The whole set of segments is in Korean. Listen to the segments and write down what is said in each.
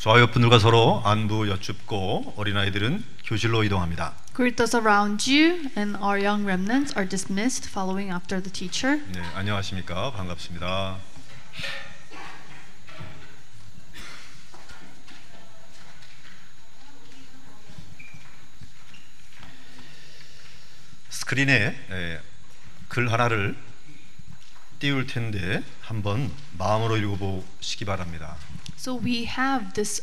좌우 분들과 서로 안부 여쭙고 어린아이들은 교실로 이동합니다. Greet those around you, and our young remnants are dismissed following after the teacher. 네, 안녕하십니까? 반갑습니다. 스크린에 예, 글 하나를 띄울 텐데 한번 마음으로 읽어보시기 바랍니다. So we have this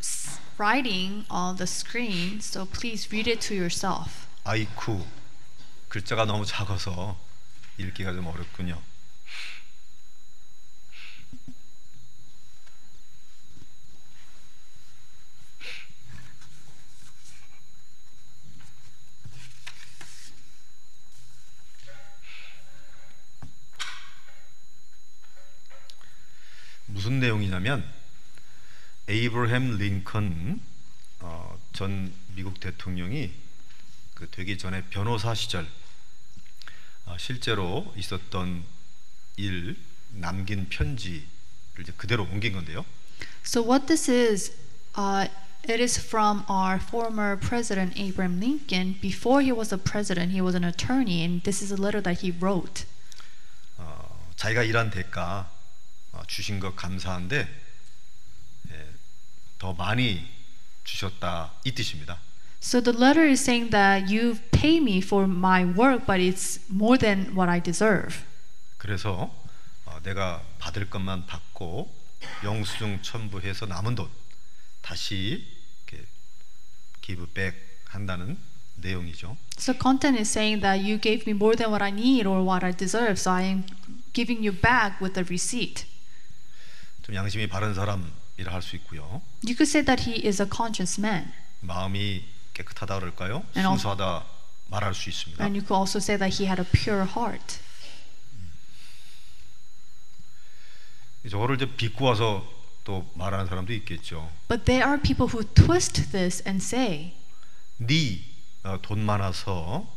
s- writing on the screen, so please read it to yourself. 아이쿠 글자가 너무 작아서 읽기가 좀 어렵군요. 무슨 내용이냐면 에이브러햄 링컨 어, 전 미국 대통령이 그 되기 전에 변호사 시절 어, 실제로 있었던 일 남긴 편지를 이제 그대로 옮긴 건데요. So what this is, uh, it is from our former president Abraham Lincoln. Before he was a president, he was an attorney, and this is a letter that he wrote. 어, 자기가 일한 대가 어, 주신 것 감사한데 예, 더 많이 주셨다 이 뜻입니다. So the letter is saying that you pay me for my work, but it's more than what I deserve. 그래서 어, 내가 받을 것만 받고 영수증 첨부해서 남은 돈 다시 이렇게 기브백 한다는 내용이죠. So content is saying that you gave me more than what I need or what I deserve, so I am giving you back with the receipt. 좀 양심이 바른 사람이라 할 수 있고요. You could say that he is a conscious man, 마음이 깨끗하다 그럴까요? And 순수하다 말할 수 있습니다. and you could also say that he had a pure heart. 저거를 이제 비꼬아서 또 말하는 사람도 있겠죠. But there are people who twist this and say, 네돈 많아서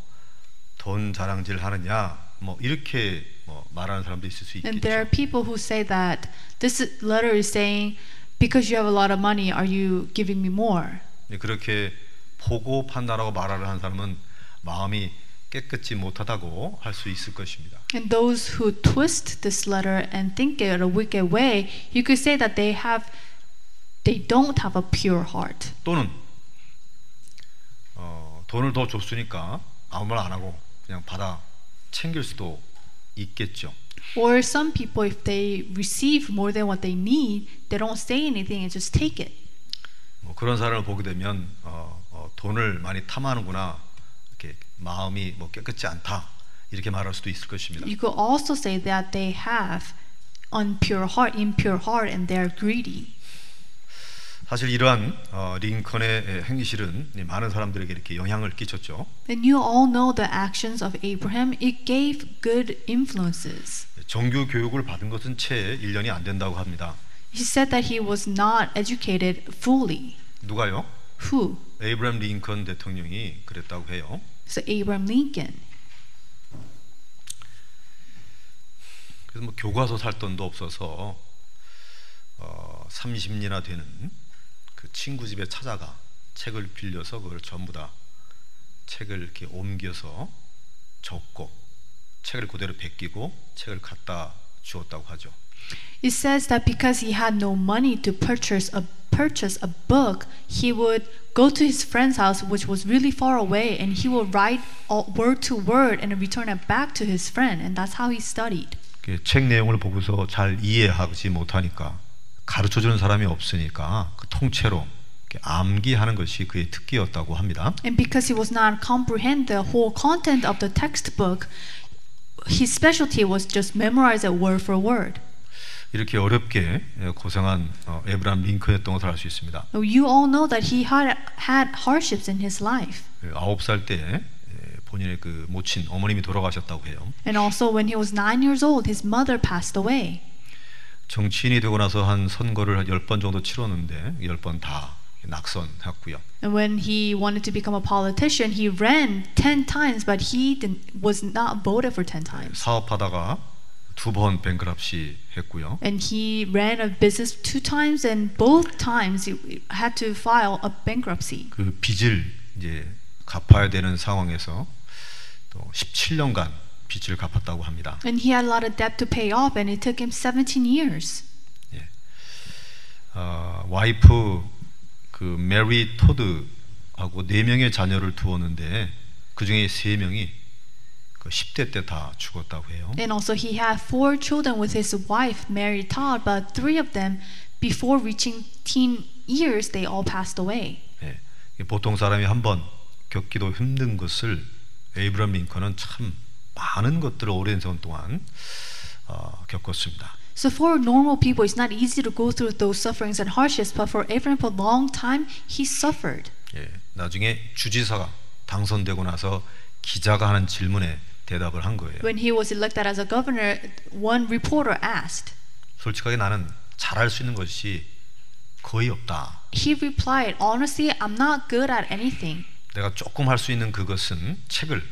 돈 자랑질 하느냐 뭐 이렇게 뭐 말하는 사람도 있을 수 and there are 있겠죠. people who say that this letter is saying, because you have a lot of money, are you giving me more? 네, 그렇게 보고 판단하고 말하는 한 사람은 마음이 깨끗지 못하다고 할 수 있을 것입니다. And those who twist this letter and think it a wicked way, you could say that they have, they don't have a pure heart. 또는 어, 돈을 더 줬으니까 아무 말 안 하고 그냥 받아 챙길 수도 있겠죠. Or some people, if they receive more than what they need, they don't say anything and just take it. 뭐 그런 사람을 보게 되면 어, 어, 돈을 많이 탐하는구나 이렇게 마음이 뭐 깨끗지 않다 이렇게 말할 수도 있을 것입니다. You could also say that they have unpure heart, impure heart, and they are greedy. 사실 이러한 어, 링컨의 행실은 이 많은 사람들에게 이렇게 영향을 끼쳤죠. And you all know the actions of Abraham. It gave good influences. 정규 교육을 받은 것은 채 1년이 안 된다고 합니다. He said that he was not educated fully. 누가요? Who? 에이브람 링컨 대통령이 그랬다고 해요. So Abraham Lincoln. 그래서 뭐 교과서 살 돈도 없어서 어, 30년이나 되는 그 친구 집에 찾아가 책을 빌려서 그걸 전부 다 책을 이렇게 옮겨서 적고 책을 그대로 베끼고 책을 갖다 주었다고 하죠. It says that because he had no money to purchase a purchase a book, he would go to his friend's house, which was really far away, and he would write all, word to word and return it back to his friend, and that's how he studied. 그책 내용을 보고서 잘 이해하지 못하니까 가르쳐 주는 사람이 없으니까 그 통째로 암기하는 것이 그의 특기였다고 합니다. And because he was not comprehend the whole content of the textbook, his specialty was just memorize it word for word. 이렇게 어렵게 고생한 어, 에브람 링컨이었던 것을 알 수 있습니다. You all know that he had had hardships in his life. 아홉 살때 예, 본인의 그 모친 어머님이 돌아가셨다고 해요. And also when he was 9 years old, his mother passed away. 정치인이 되고 나서 한 선거를 한열번 정도 치렀는데 열번다 낙선했고요. And when he wanted to become a politician, he ran 10 times, but he didn't, was not voted for 10 times. 사업하다가 두번 뱅크랍시 했고요. And he ran a business two times, and both times he had to file a bankruptcy. 그 빚을 이제 갚아야 되는 상황에서 또 17년간 빚을 갚았다고 합니다. And he had a lot of debt to pay off, and it took him 17 years. 어, 와이프 그 메리 토드하고 네 명의 자녀를 두었는데 그 중에 세 명이 그 10대 때 다 죽었다고 해요. And also, he had four children with his wife, Mary Todd, but three of them, before reaching teen years, they all passed away. 예. 보통 사람이 한 번 겪기도 힘든 것을 에이브람 링컨은 참 많은 것들을 오랜 세월 동안 어, 겪었습니다. So, for normal people, it's not easy to go through those sufferings and hardships, but for Abraham, for a long time, he suffered. 예. 나중에 주지사가 당선되고 나서 기자가 하는 질문에 대답을 한 거예요. When he was elected as a governor, one reporter asked, 솔직하게 나는 잘할 수 있는 것이 거의 없다. he replied, Honestly, I'm not good at anything. 내가 조금 할 수 있는 그것은 책을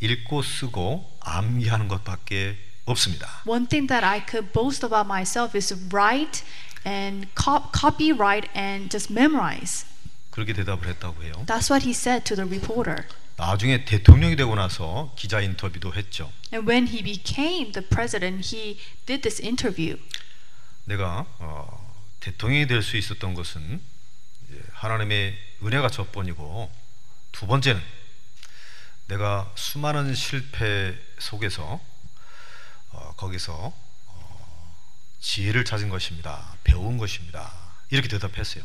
읽고 쓰고 암기하는 것밖에 없습니다. One thing that I could boast about myself is write and cop- copyright and just memorize. 그렇게 대답을 했다고 해요. That's what he said to the reporter. 나중에 대통령이 되고 나서 기자 인터뷰도 했죠. And when he became the president, he did this interview. 내가 어, 대통령이 될 수 있었던 것은 하나님의 은혜가 첫 번이고 두 번째는 내가 수많은 실패 속에서 어, 거기서 어, 지혜를 찾은 것입니다. 배운 것입니다. 이렇게 대답했어요.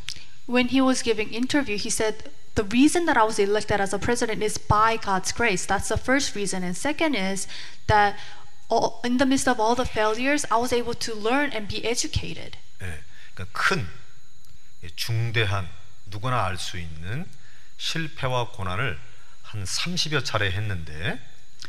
When he was giving interview, he said, "The reason that I was elected as a president is by God's grace." That's the first reason, and second is that all, in the midst of all the failures, I was able to learn and be educated. 예, 그러니까 큰 예, 중대한 누구나 알 수 있는 실패와 고난을 한 30여 차례 했는데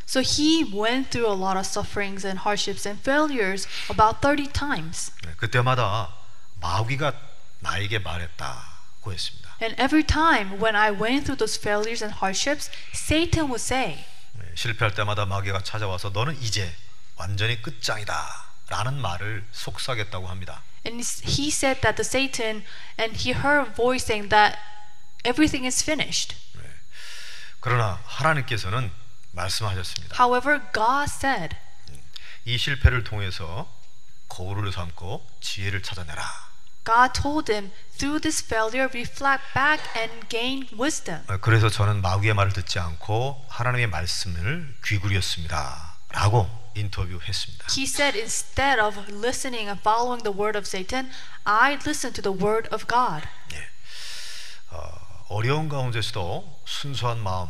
So he went through a lot of sufferings and hardships and failures about 30 times. 네, 그때마다 마귀가 나에게 말했다고 했습니다. And every time when I went through those failures and hardships, Satan would say, 네, 실패할 때마다 마귀가 찾아와서 너는 이제 완전히 끝장이다라는 말을 속삭였다고 합니다. and he said that the Satan, and he heard a voice saying that everything is finished. 그러나 하나님께서는 말씀하셨습니다. However, God said, 이 실패를 통해서 거울을 삼고 지혜를 찾아내라. God told him, through this failure, reflect back and gain wisdom. 어, 그래서 저는 마귀의 말을 듣지 않고 하나님의 말씀을 귀구리었습니다. 라고 인터뷰했습니다. He said, instead of listening and following the word of Satan, I listened to the word of God. 어, 어려운 가운데서도 순수한 마음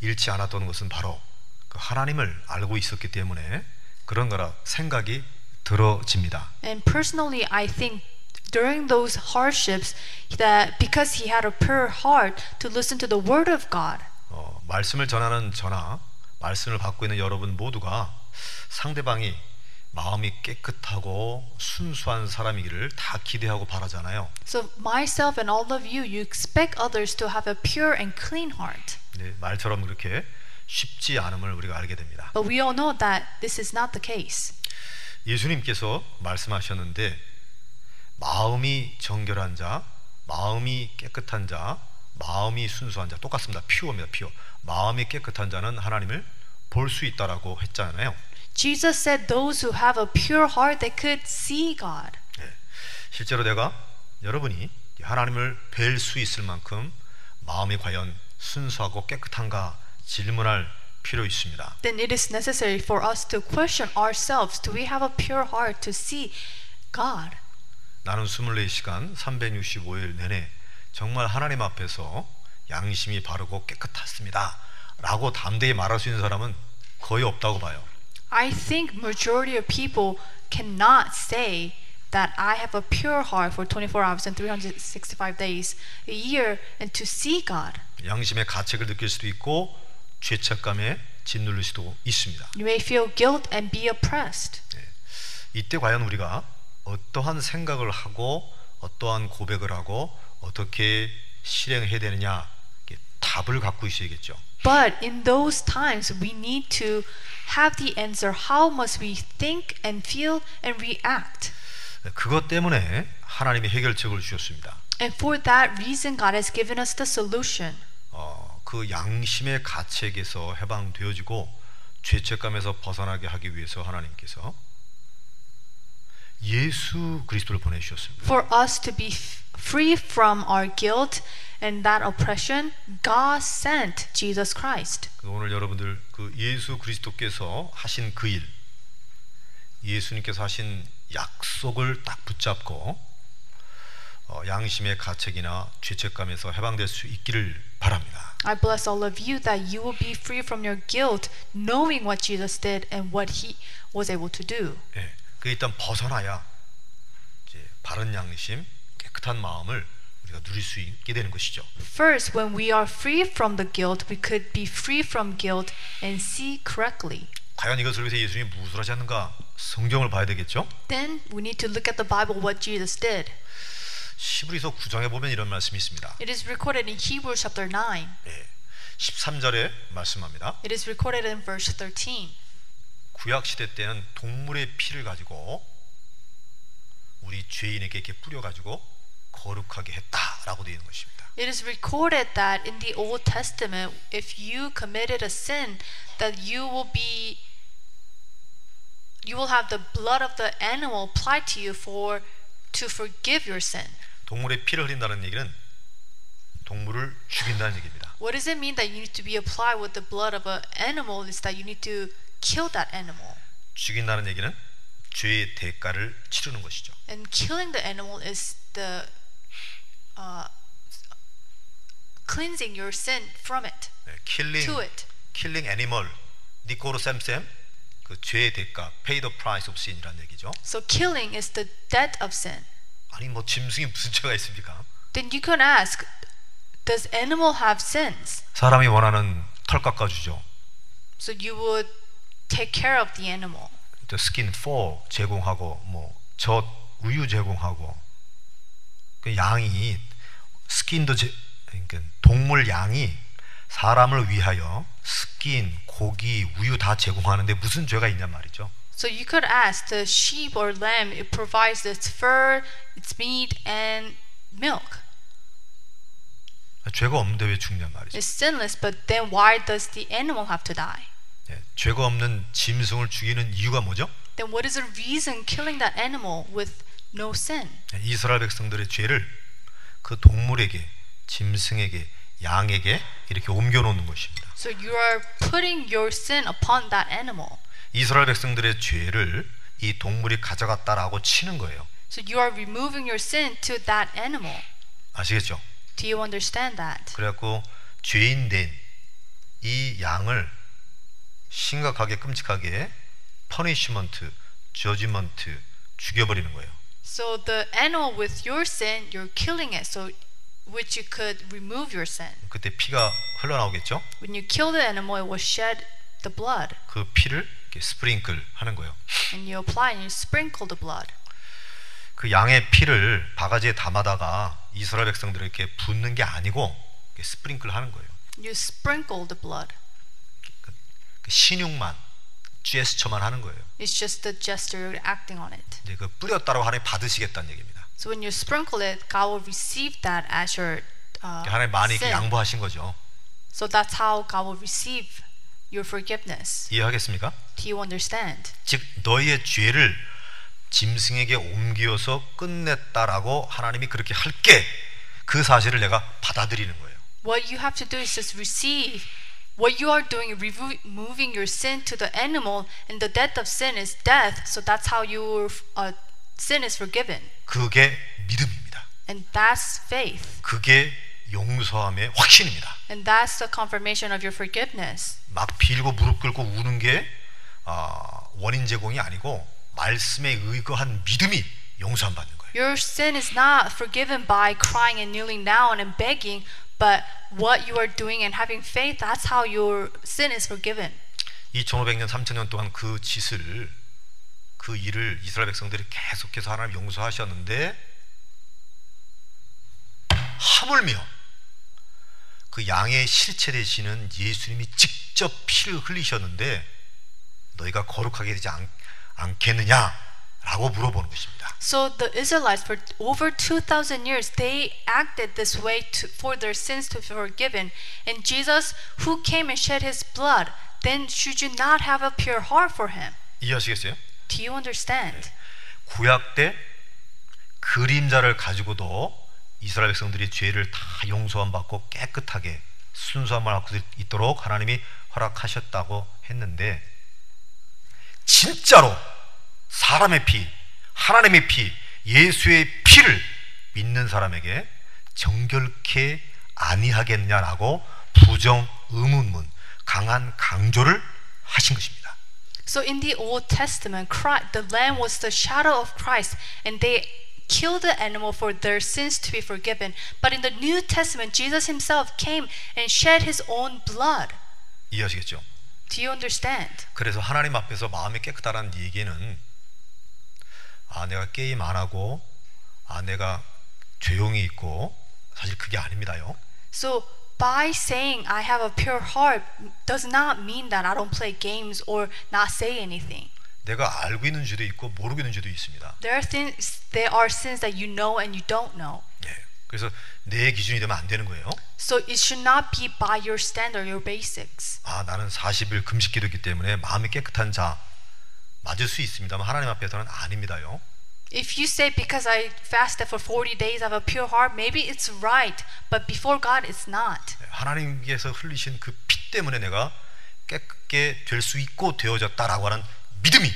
잃지 않았던 것은 바로 그 하나님을 알고 있었기 때문에 그런 거라 생각이 들어집니다. And personally, I think during those hardships, that because he had a pure heart to listen to the word of God, 어, 말씀을 전하는 저나 말씀을 받고 있는 여러분 모두가 상대방이 마음이 깨끗하고 순수한 사람이기를 다 기대하고 바라잖아요. so myself and all of you, you expect others to have a pure and clean heart. 네, 말처럼 그렇게 쉽지 않음을 우리가 알게 됩니다. But we all know that this is not the case. 예수님께서 말씀하셨는데 마음이 정결한 자, 마음이 깨끗한 자, 마음이 순수한 자 똑같습니다. 퓨어입니다. 퓨어. 마음이 깨끗한 자는 하나님을 볼 수 있다라고 했잖아요. Jesus said those who have a pure heart they could see God. 네. 실제로 내가 여러분이 하나님을 뵐 수 있을 만큼 마음이 과연 순수하고 깨끗한가 질문할 필요 있습니다. Then it is necessary for us to question ourselves. Do we have a pure heart to see God? 나는 24시간 365일 내내 정말 하나님 앞에서 양심이 바르고 깨끗했습니다. 라고 담대히 말할 수 있는 사람은 거의 없다고 봐요. I think majority of people cannot say that I have a pure heart for 24 hours and 365 days a year and to see God. 양심의 가책을 느낄 수도 있고 죄책감에 짓눌릴 수도 있습니다. You may feel guilt and be oppressed. 이때 과연 우리가 어떠한 생각을 하고 어떠한 고백을 하고 어떻게 실행해야 되느냐 답을 갖고 있어야겠죠. But in those times, we need to have the answer how must we think and feel and react. 그것 때문에 하나님이 해결책을 주셨습니다. And for that reason, God has given us the solution. 어, 그 양심의 가책에서 해방되어지고 죄책감에서 벗어나게 하기 위해서 하나님께서 예수 그리스도를 보내주셨습니다. For us to be f- free from our guilt and that oppression, God sent Jesus Christ. 그 오늘 여러분들 그 예수 그리스도께서 하신 그 일, 예수님께서 하신 약속을 딱 붙잡고 어, 양심의 가책이나 죄책감에서 해방될 수 있기를 바랍니다. I bless all of you that you will be free from your guilt, knowing what Jesus did and what he was able to do. 예, 그 일단 벗어나야 이제 바른 양심, 깨끗한 마음을 우리가 누릴 수 있게 되는 것이죠. First, when we are free from the guilt, we could be free from guilt and see correctly. 과연 이것을 위해서 예수님이 무엇을 하지 않는가? 성경을 봐야 되겠죠. Then we need to look at the Bible what Jesus did. 시브리서 9장에 보면 이런 말씀이 있습니다. It is recorded in Hebrews chapter 9. 예, 13절에 말씀합니다. It is recorded in verse 13. 구약 시대 때는 동물의 피를 가지고 우리 죄인에게 이렇게 뿌려 가지고 거룩하게 했다라고 되어 있는 것입니다. It is recorded that in the Old Testament, if you committed a sin, that you will be you will have the blood of the animal applied to you for to forgive your sin. 동물의 피를 흘린다는 얘기는 동물을 죽인다는 얘기입니다. What does it mean that you need to be applied with the blood of an animal? Is that you need to kill that animal. 죽인다는 얘기는 죄의 대가를 치르는 것이죠. And killing the animal is the uh, cleansing your sin from it, 네, 킬링 to it. 킬링 애니멀 니코로 쌤쌤 그 죄의 대가 pay the price of sin이라는 얘기죠. So killing is the death of sin. 아니 뭐 짐승이 무슨 죄가 있습니까? Then you can ask, does animal have sins? 사람이 원하는 털 깎아주죠. So you would take care of the animal. 또 skin fur 제공하고 뭐 젖 우유 제공하고 그 양이 skin도 제, 그러니까 동물 양이 사람을 위하여 스킨, 고기, 우유 다 제공하는데 무슨 죄가 있냔 말이죠. So you could ask, the sheep or lamb, it provides its fur, its meat, and milk. 죄가 없는데 왜 죽냔 말이죠. It's sinless, but then why does the animal have to die? 예, 죄가 없는 짐승을 죽이는 이유가 뭐죠? Then what is the reason killing that animal with no sin? 예, 이스라엘 백성들의 죄를 그 동물에게, 짐승에게, 양에게 이렇게 옮겨 놓는 것입니다. So you are putting your sin upon that animal. 이스라엘 백성들의 죄를 이 동물이 가져갔다라고 치는 거예요. So you are removing your sin to that animal. 아시겠죠? Do you understand that? 그래갖고 죄인 된 이 양을 심각하게 끔찍하게 퍼니시먼트, 저지먼트 죽여버리는 거예요. So the animal with your sin, you're killing it, so which you could remove your sin. 그때 피가 흘러나오겠죠? When you kill the animal, it will shed the blood, 그 피를 이렇게 스프링클 하는 거예요. and you apply and you sprinkle the blood. 그 양의 피를 바가지에 담아다가 이스라엘 백성들에게 붓는 게 아니고 스프링클 하는 거예요. You sprinkle the blood. 그 신용만, 제스처만 하는 거예요. It's just the gesture acting on it. 이제 그 뿌렸다고 하나님 받으시겠다는 얘기입니다. So when you sprinkle it, God will receive that as your uh, 하나님 많이 sin. 양보하신 거죠. So that's how God will receive your forgiveness. 이해하겠습니까? Do you understand? 즉 너희의 죄를 짐승에게 옮겨서 끝냈다라고 하나님이 그렇게 할게 그 사실을 내가 받아들이는 거예요. What you have to do is just receive what you are doing, removing your sin to the animal, and the death of sin is death. So that's how your uh, sin is forgiven, 그게 믿음입니다. and that's faith, 그게 용서함의 확신입니다. and that's the confirmation of your forgiveness. 막 빌고 무릎 꿇고 우는 게 아, 원인 제공이 아니고 말씀에 의거한 믿음이 용서함 받는 거예요. Your sin is not forgiven by crying and kneeling down and begging, but what you are doing and having faith, that's how your sin is forgiven. 2500년 3000년 동안 그 짓을 그 일을 이스라엘 백성들이 계속해서 하나님 용서하셨는데 하물며 그 양의 실체 되시는 예수님이 직접 피를 흘리셨는데 너희가 거룩하게 되지 않, 않겠느냐 라고 물어보는 것입니다. So the Israelites, for over 2,000 years, they acted this way to, for their sins to be forgiven. And Jesus, who came and shed his blood, then should you not have a pure heart for him? 이해하시겠어요? Do you understand? 구약 때 그림자를 가지고도 이스라엘 백성들이 죄를 다 용서함 받고 깨끗하게 순수함을 갖고 있도록 하나님이 허락하셨다고 했는데 진짜로 사람의 피, 하나님의 피, 예수의 피를 믿는 사람에게 정결케 아니하겠냐라고 부정 의문문 강한 강조를 하신 것입니다. So in the Old Testament, Christ, the lamb was the shadow of Christ, and they killed the animal for their sins to be forgiven. But in the New Testament, Jesus himself came and shed his own blood. 이해하시겠죠? Do you understand? 그래서 하나님 앞에서 마음이 깨끗하다는 얘기는 아 내가 게임 안 하고 아 내가 조용히 있고 사실 그게 아닙니다요. So by saying I have a pure heart does not mean that I don't play games or not say anything. 내가 알고 있는 죄도 있고 모르고 있는 죄도 있습니다. There are things there are sins that you know and you don't know. 예. 그래서 내 기준이 되면 안 되는 거예요. So it should not be by your standard, your basics. 아 나는 40일 금식 기도기 때문에 마음이 깨끗한 자 맞을 수 있습니다만 하나님 앞에서는 아닙니다요. If you say because I fasted for 40 days I have a pure heart, maybe it's right, but before God it's not. 예, 하나님께서 흘리신 그 피 때문에 내가 깨끗게 될 수 있고 되어졌다라고 하는 믿음이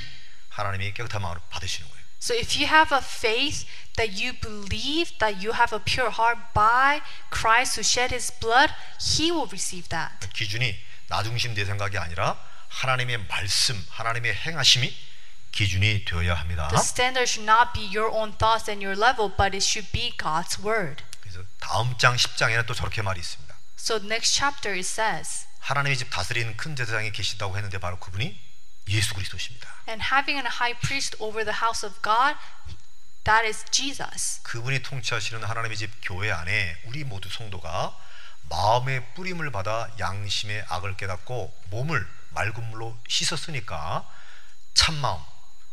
하나님이 깨끗한 마음으로 받으시는 거예요. So if you have a faith that you believe that you have a pure heart by Christ who shed his blood, he will receive that. 기준이 나 중심 내 생각이 아니라 하나님의 말씀, 하나님의 행하심이 기준이 되어야 합니다. The standard should not be your own thoughts and your level, but it should be God's word. 그래서 다음 장 10장에는 또 저렇게 말이 있습니다. So next chapter it says, 하나님의 집 다스리는 큰 제사장이 계신다고 했는데 바로 그분이 예수 그리스도십니다. and having a high priest over the house of God, that is Jesus. 그분이 통치하시는 하나님의 집 교회 안에 우리 모두 성도가 마음의 뿌림을 받아 양심의 악을 깨닫고 몸을 맑은 물로 씻었으니까 참 마음,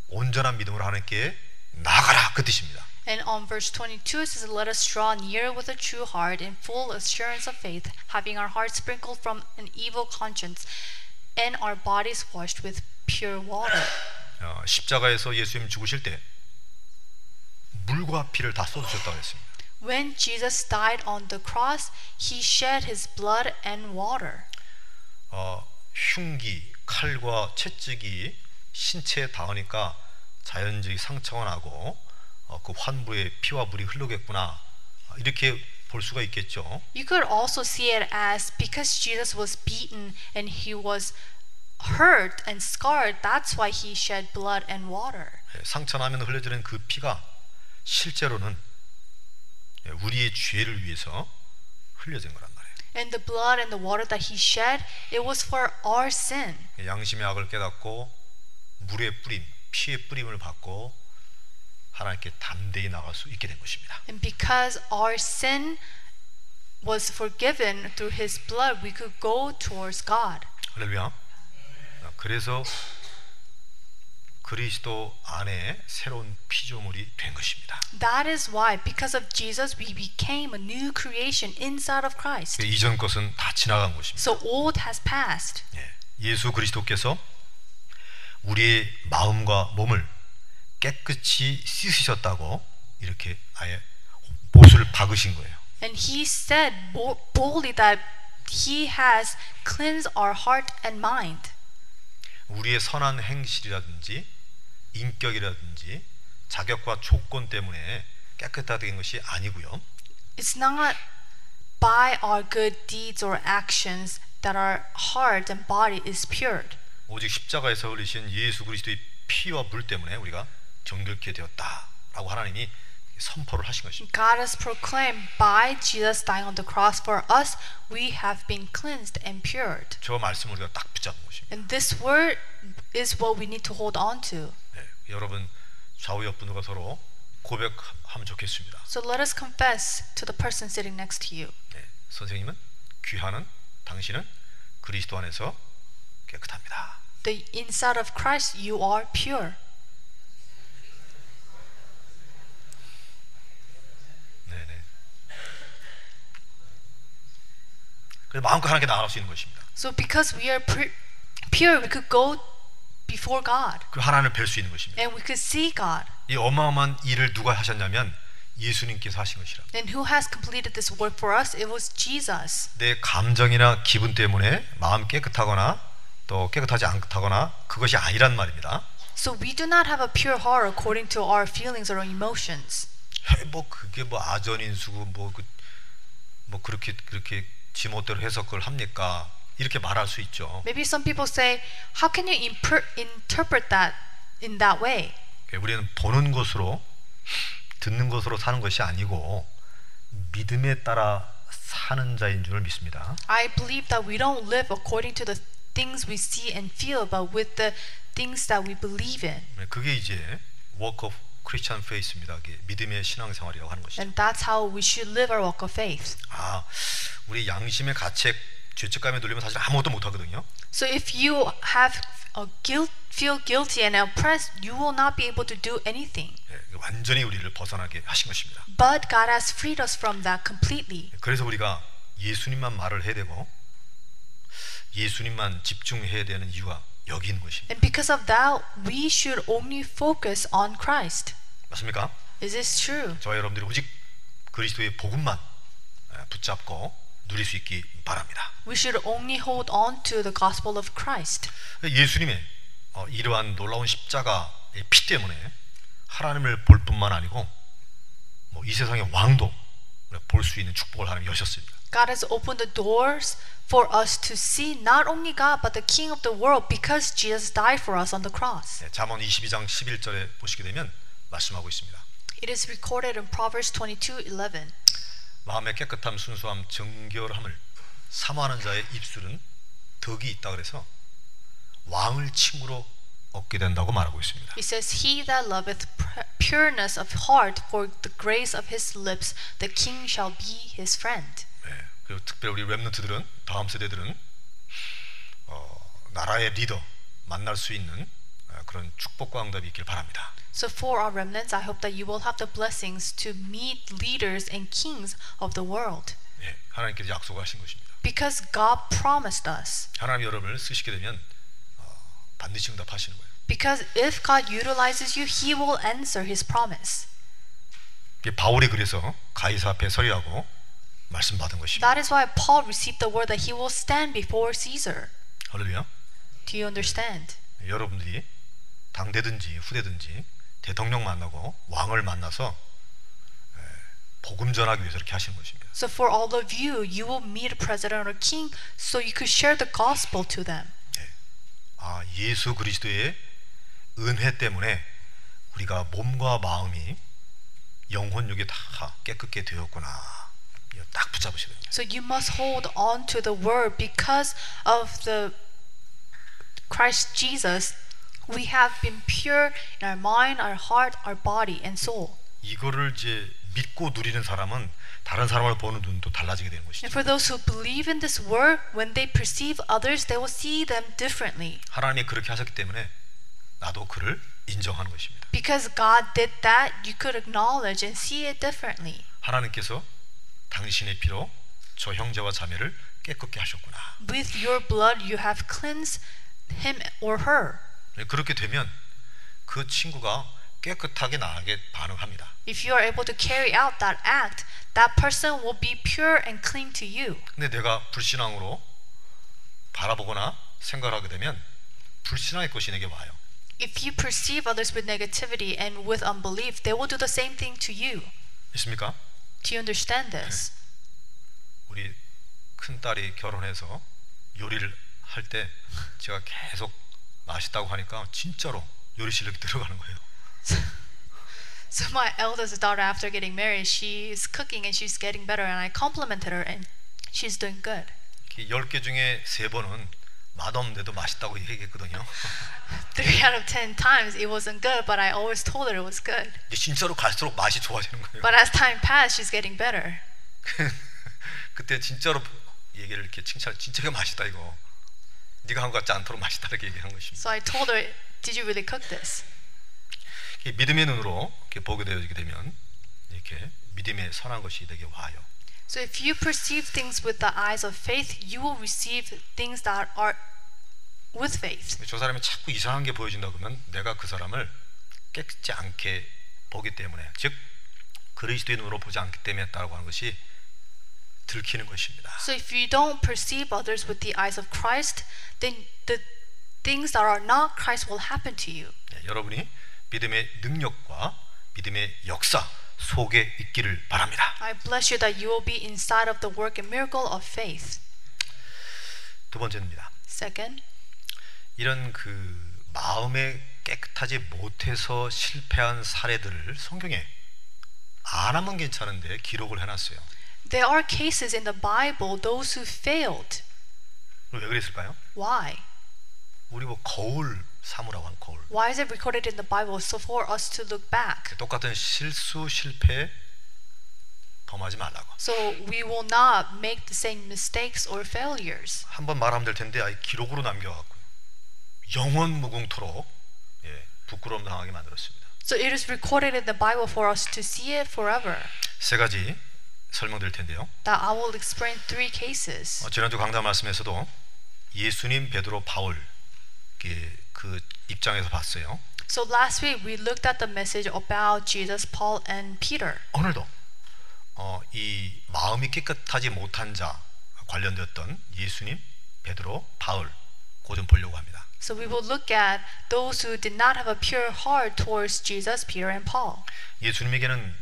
온전한 믿음으로 하나님께 나가라 그 뜻입니다. And on verse 22 it says, Let us draw near with a true heart in full assurance of faith, having our hearts sprinkled from an evil conscience and our bodies washed with pure water. 어, 십자가에서 예수님 죽으실 때 물과 피를 다 쏟으셨다고 했습니다. When Jesus died on the cross, he shed his blood and water. 어, 흉기, 칼과 채찍이 신체에 닿으니까 자연적인 상처가 나고 어, 그 환부에 피와 물이 흐르겠구나 어, 이렇게 볼 수가 있겠죠. You could also see it as because Jesus was beaten and he was hurt and scarred, that's why he shed blood and water. 예, 상처 나면 흘려지는 그 피가 실제로는 예, 우리의 죄를 위해서 흘려진 말이에요. And the blood and the water that he shed, it was for our sin. 예, 양심의 악을 깨닫고 물의 뿌림, 피의 뿌림을 받고 하나님께 담대히 나갈 수 있게 된 것입니다. And because our sin was forgiven through his blood, we could go towards God. 할렐루야. 아, 그래서 그리스도 안에 새로운 피조물이 된 것입니다. That is why, because of Jesus, we became a new creation inside of Christ. 이전 것은 다 지나간 것입니다. So old has passed. 예, 예수 그리스도께서 우리의 마음과 몸을 깨끗이 씻으셨다고 이렇게 아예 못을 박으신 거예요. And he said bo- boldly that he has cleansed our heart and mind. 우리의 선한 행실이라든지 인격이라든지 자격과 조건 때문에 깨끗하게 된 것이 아니고요. It's not by our good deeds or actions that our heart and body is pured. 오직 십자가에서 흘리신 예수 그리스도의 피와 물 때문에 우리가 정결케 되었다라고 하나님이 선포를 하신 것입니다. God has proclaimed by Jesus dying on the cross for us, we have been cleansed and pured. 저 말씀을 우리가 딱 붙잡는 것입니다. And this word is what we need to hold on to. 네, 여러분 좌우 옆분들과 서로 고백하면 좋겠습니다. So let us confess to the person sitting next to you. 네, 선생님은 귀하는 당신은 그리스도 안에서 깨끗합니다. The inside of Christ, you are pure. 네네. 그래서 마음껏 하나님께 나아갈 수 있는 것입니다. So because we are pu- pure, we could go before God 그 하나님을 뵐 수 있는 것입니다. and we could see God. 이 어마어마한 일을 누가 하셨냐면 예수님께서 하신 것이라. And who has completed this work for us? It was Jesus. 내 감정이나 기분 때문에 마음 깨끗하거나 또 깨끗하지 않다거나 그것이 아니란 말입니다. So we do not have a pure heart according to our feelings or emotions. 헤, 뭐 그게 뭐 아전인수고 뭐, 그, 뭐 그렇게 그렇게 지멋대로 해석을 합니까? 이렇게 말할 수 있죠. Maybe some people say, how can you interpret that in that way? 우리는 보는 것으로 듣는 것으로 사는 것이 아니고 믿음에 따라 사는 자인 줄을 믿습니다. I believe that we don't live according to the things we see and feel, but with the things that we believe in. 네, 그게 이제 work of Christian faith입니다. 믿음의 신앙생활이라고 하는 것이죠. And that's how we should live our walk of faith. 아, 우리 양심의 가책, 죄책감에 눌리면 사실 아무것도 못 하거든요. So if you have a guilt, feel guilty and oppressed, you will not be able to do anything. 예, 완전히 우리를 벗어나게 하신 것입니다. But God has freed us from that completely. 그래서 우리가 예수님만 말을 해야 되고 예수님만 집중해야 되는 이유가 여기 있는 것입니다. And because of that, we should only focus on Christ. 맞습니까? Is this true? 저와 여러분들이 오직 그리스도의 복음만 예, 붙잡고 누릴 수 있기 바랍니다. We should only hold on to the gospel of Christ. 예수님의 어, 이러한 놀라운 십자가의 피 때문에 하나님을 볼 뿐만 아니고 뭐 이 세상의 왕도 볼 수 있는 축복을 하나님 여셨습니다. God has opened the doors for us to see not only God but the King of the world because Jesus died for us on the cross. 네, 잠언 22장 11절에 보시게 되면 말씀하고 있습니다. It is recorded in Proverbs 22:11. 마음의 깨끗함, 순수함, 정결함을 사모하는 자의 입술은 덕이 있다 그래서 왕을 친구로 얻게 된다고 말하고 있습니다. It says, "He that loveth pureness of heart for the grace of his lips, the king shall be his friend." 네, 그리고 특별히 우리 랩런트들은 다음 세대들은 어, 나라의 리더 만날 수 있는 어, 그런 축복과 응답이 있길 바랍니다. So for our remnants, I hope that you will have the blessings to meet leaders and kings of the world. 네, 하나님께서 약속하신 것입니다. Because God promised us. 하나님 여러분을 쓰시게 되면 어, 반드시 응답하시는 거예요. Because if God utilizes you, He will answer His promise. 이게 바울이 그래서 가이사 앞에 서리라고 말씀 받은 것입니다. That is why Paul received the word that he will stand before Caesar. 할렐루야. Do you understand? 여러분들이 당대든지 후대든지 대통령 만나고 왕을 만나서 에, 복음 전하기 위해서 이렇게 하시는 것입니다. So for all of you, you will meet a president or king so you could share the gospel to them. 아, 예수 그리스도의 은혜 때문에 우리가 몸과 마음이 영혼 육이 다 깨끗게 되었구나. 딱 붙잡으셔야 됩니다. So you must hold on to the word because of the Christ Jesus. We have been pure in our mind, our heart, our body, and soul. 이거를 이제 믿고 누리는 사람은 다른 사람을 보는 눈도 달라지게 되는 것이죠. And for those who believe in this word, when they perceive others, they will see them differently. 하나님이 그렇게 하셨기 때문에 나도 그를 인정하는 것입니다. Because God did that, you could acknowledge and see it differently. 하나님께서 당신의 피로 저 형제와 자매를 깨끗게 하셨구나. With your blood, you have cleansed him or her. 그렇게 되면 그 친구가 깨끗하게 나에게 반응합니다. If you are able to carry out that act, that person will be pure and clean to you. 근데 내가 불신앙으로 바라보거나 생각하게 되면 불신앙의 것이 내게 와요. If you perceive others with negativity and with unbelief, they will do the same thing to you. 있습니까? Do you understand this? 우리 큰 딸이 결혼해서 요리를 할 때 제가 계속 맛있다고 하니까 진짜로 요리 실력이 들어가는 거예요. So my eldest daughter, after getting married, she's cooking and she's getting better, and I complimented her, and she's doing good. 10개 중에 3번은 맛없는데도 맛있다고 얘기했거든요. Three out of ten times it wasn't good, but I always told her it was good. 진짜로 갈수록 맛이 좋아지는 거예요. But as time passed, she's getting better. 그때 진짜로 얘기를 이렇게 칭찬 진짜 이거 맛있다 이거. 네가 한 것 같지 않도록 맛있다 이렇게 얘기한 것입니다. So I told her, Did you really cook this? 이 믿음의 눈으로 이렇게 보게 되어지게 되면 이렇게 믿음의 선한 것이 내게 와요. So if you perceive things with the eyes of faith, you will receive things that are with faith. 저 사람이 자꾸 이상한 게 보여진다 그러면 내가 그 사람을 깨끗지 않게 보기 때문에 즉 그리스도의 눈으로 보지 않기 때문에 했다고 하는 것이 들키는 것입니다. So if you don't perceive others with the eyes of Christ, then the things that are not Christ will happen to you. 네, 여러분이 믿음의 능력과 믿음의 역사 속에 있기를 바랍니다. I bless you that you will be inside of the work and miracle of faith. 두 번째입니다. Second, 이런 그 마음에 깨끗하지 못해서 실패한 사례들을 성경에 안 하면 괜찮은데 기록을 해놨어요. there are cases in the Bible those who failed. 왜 그랬을까요? Why? 우리 뭐 거울 사무라고 한 거울. Why is it recorded in the Bible so for us to look back? 똑같은 실수 실패 범하지 말라고. So we will not make the same mistakes or failures. 한 번 말하면 될 텐데 아예 기록으로 남겨갖고 영원 무궁토록 예, 부끄러움 당하게 만들었습니다. So it is recorded in the Bible for us to see it forever. 세 가지 설명드릴 텐데요. That I will explain three cases. 어, 지난주 강단 말씀에서도 예수님, 베드로, 바울 그, 그 입장에서 봤어요. So last week we looked at the message about Jesus, Paul, and Peter. 오늘도 어, 이 마음이 깨끗하지 못한 자 관련되었던 예수님, 베드로, 바울 고좀 보려고 합니다. So we will look at those who did not have a pure heart towards Jesus, Peter, and Paul. 예수님에게는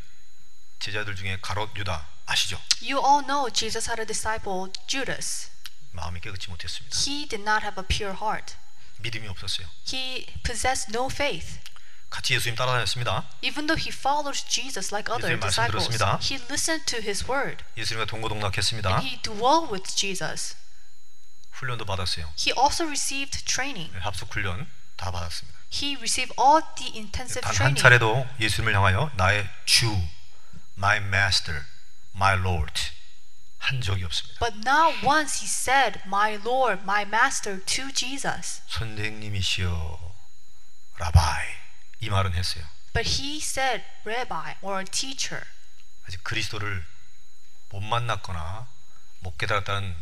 제자들 중에 가롯 유다 아시죠? You all know Jesus had a disciple, Judas. 마음이 깨끗이 못했습니다. He did not have a pure heart. 믿음이 없었어요. He possessed no faith. 같이 예수님 따라다녔습니다. Even though he follows Jesus like other disciples, 들었습니다. he listened to his word. 예수님과 동고동락했습니다. And he dwelled with Jesus. 훈련도 받았어요. He also received training. 합숙 훈련 다 받았습니다. He received all the intensive 단한 training. 차례도 예수님을 향하여 나의 주, my master, my lord 한 적이 없습니다. But not once he said, My Lord, my Master, to Jesus. 선생님이시여, 라바이 이 말은 했어요. But he said, Rabbi or teacher. 아직 그리스도를 못 만났거나 못 깨달았다는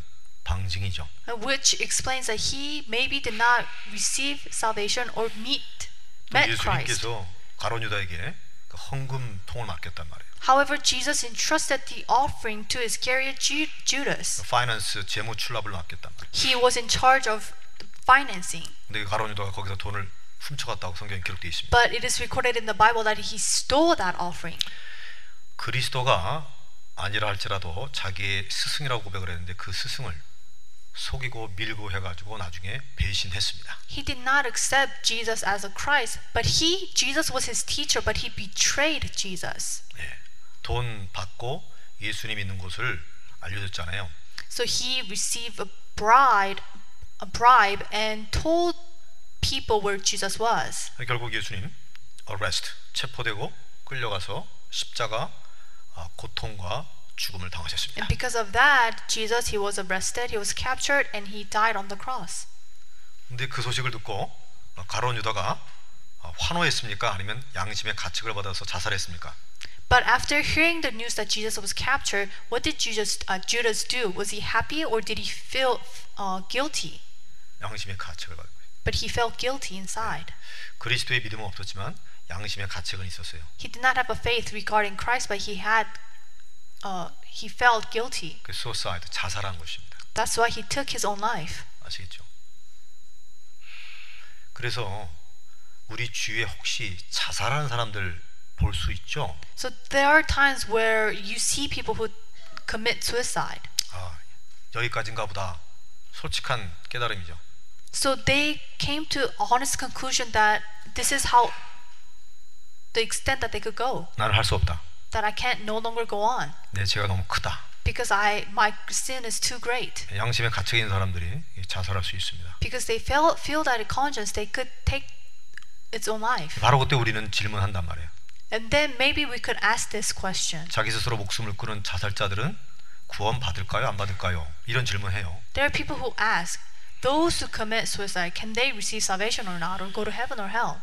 방증이죠. Which explains that he maybe did not receive salvation or meet, 또 met Christ. 예수님께서 가론 유다에게 그 헌금 통을 맡겼단 말이에요. However, Jesus entrusted the offering to Iscariot Ju- Judas. 파이낸스 재무 출납을 맡겼단 말이에요. He was in charge of financing. 근데 그 가론 유다가 거기서 돈을 훔쳐갔다고 성경에 기록되어 있습니다. But it is recorded in the Bible that he stole that offering. 그리스도가 아니라 할지라도 자기의 스승이라고 고백을 했는데 그 스승을 속이고 밀고 해가지고 나중에 배신했습니다. He did not accept Jesus as a Christ, but he, Jesus was his teacher, but he betrayed Jesus. 예. 돈 받고 예수님 있는 곳을 알려줬잖아요. So he received a bride, a bribe, and told people where Jesus was. 결국 예수님 arrest 체포되고 끌려가서 십자가 아, 고통과 죽음을 당하셨습니다. And because of that, Jesus, he was arrested, he was captured, and he died on the cross. 근데 그 소식을 듣고 어, 가론 유다가 어, 환호했습니까? 아니면 양심의 가책을 받아서 자살했습니까? But after hearing the news that Jesus was captured, what did Jesus, uh, Judas do? Was he happy or did he feel uh, guilty? 양심의 가책을 받고 But he felt guilty inside. 그리스도의 믿음은 없었지만 양심의 가책은 있었어요. He did not have a faith regarding Christ, but he had, uh, he felt guilty. 그 suicide 자살한 것입니다. That's why he took his own life. 아시겠죠? 그래서 우리 주위에 혹시 자살하는 사람들 볼 수 있죠? So there are times where you see people who commit suicide. 아, 여기까지인가 보다. 솔직한 깨달음이죠. So they came to a honest conclusion that this is how the extent that they could go. 나는 할수 없다. That I can't no longer go on 내 죄가 너무 크다. because I my sin is too great. 양심에 갇혀 있는 사람들이 자살할 수 있습니다. Because they feel feel that in conscience they could take its own life. 바로 그때 우리는 질문한단 말이에요. And then maybe we could ask this question. 자기 스스로 목숨을 끊은 자살자들은 구원 받을까요? 안 받을까요? 이런 질문해요. There are people who ask, those who commit suicide, can they receive salvation or not, or go to heaven or hell?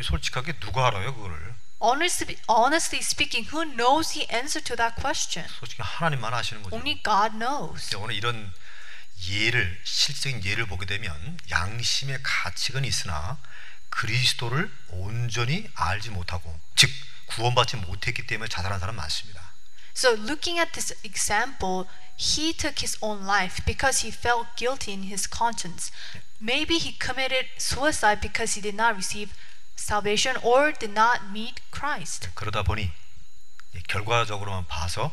솔직하게 누가 알아요, 그거를? Honestly, honestly speaking, who knows the answer to that question? 솔직히 하나님만 아시는 거죠. Only God knows. 오늘 이런 예를 실적인 예를 보게 되면 양심의 가치는 있으나 그리스도를 온전히 알지 못하고 즉 구원받지 못했기 때문에 자살한 사람 많습니다. So, looking at this example, he took his own life because he felt guilty in his conscience. Maybe he committed suicide because he did not receive salvation or did not meet Christ. 그러다 보니 이 결과적으로만 봐서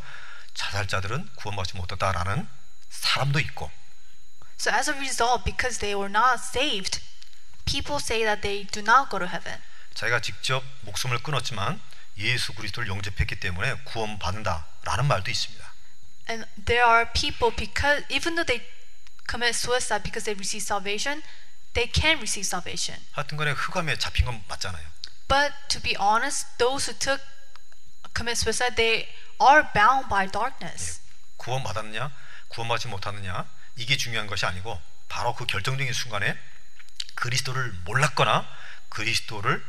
자살자들은 구원받지 못했다라는 사람도 있고 So, as a result, because they were not saved, people say that they do not go to heaven. 자기가 직접 목숨을 끊었지만 예수 그리스도를 영접했기 때문에 구원받는다라는 말도 있습니다. And there are people because even though they commit suicide because they receive salvation, they can receive salvation. 하여튼간에 흑암에 잡힌 건 맞잖아요. But to be honest, those who took commit suicide, they are bound by darkness. 구원받았느냐 구원받지 못하느냐 이게 중요한 것이 아니고 바로 그 결정적인 순간에 그리스도를 몰랐거나 그리스도를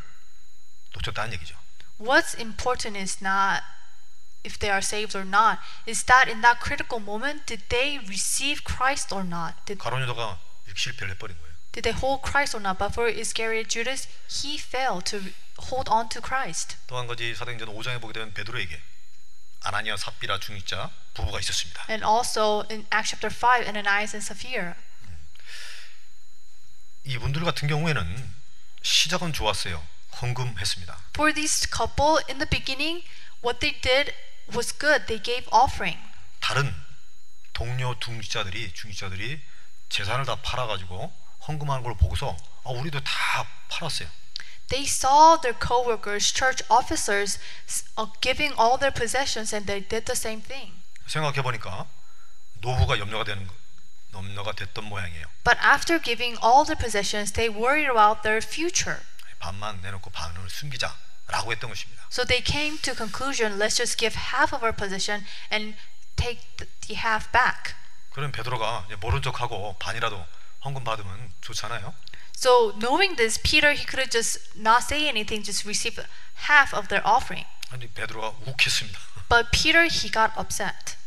놓쳤다는 얘기죠. What's important is not if they are saved or not, is that in that critical moment, did they receive Christ or not? Did, 가론 유다가 이렇게 실패를 해버린 거예요. did they hold Christ or not? But for Iscariot Judas, he failed to hold on to Christ. 또한 가지 사도행전 5장에 보게 되면 베드로에게 아나니아 삽비라 중직자 부부가 있었습니다. And also in Acts chapter 5, Ananias and Sapphira. 이분들 같은 경우에는 시작은 좋았어요. 헌금했습니다. For this couple, in the beginning, what they did was good. They gave offering. 다른 동료 중직자들이 중직자들이 재산을 다 팔아 가지고 헌금하는 걸 보고서 아, 우리도 다 팔았어요. They saw their co-workers, church officers, uh, giving all their possessions, and they did the same thing. 생각해 보니까 노후가 염려가 되는 거- 염려가 됐던 모양이에요. But after giving all their possessions, they worried about their future. 반만 내놓고 반을 숨기자라고 했던 것입니다. So they came to conclusion, let's just give half of our possession and take the, the half back. 그럼 베드로가 이제 모른 척하고 반이라도 헌금 받으면 좋잖아요. So knowing this, Peter he could have just not say anything, just receive half of their offering. 아니 베드로가 욱했습니다. But Peter he got upset.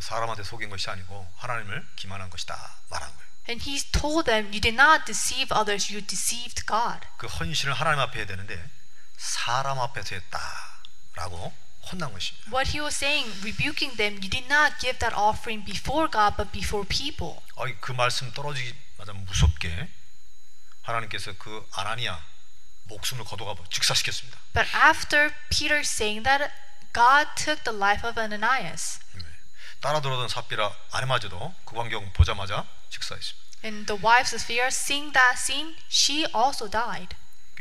사람한테 속인 것이 아니고 하나님을 기만한 것이다 말한 거예요. And he told them, You did not deceive others, you deceived God. 그 헌신을 하나님 앞에 해야 되는데 사람 앞에서 했다라고 혼난 것입니다. What he was saying, rebuking them, you did not give that offering before God, but before people. 어이, 그 말씀 떨어지기마자 무섭게 하나님께서 그 아나니아 목숨을 거둬가 즉사시켰습니다. But after Peter saying that, God took the life of Ananias. 네. 따라 들어오던 삽비라 아내마저도 그 광경 보자마자 즉사했습니다. And the wives of Sapphira, seeing that scene, she also died.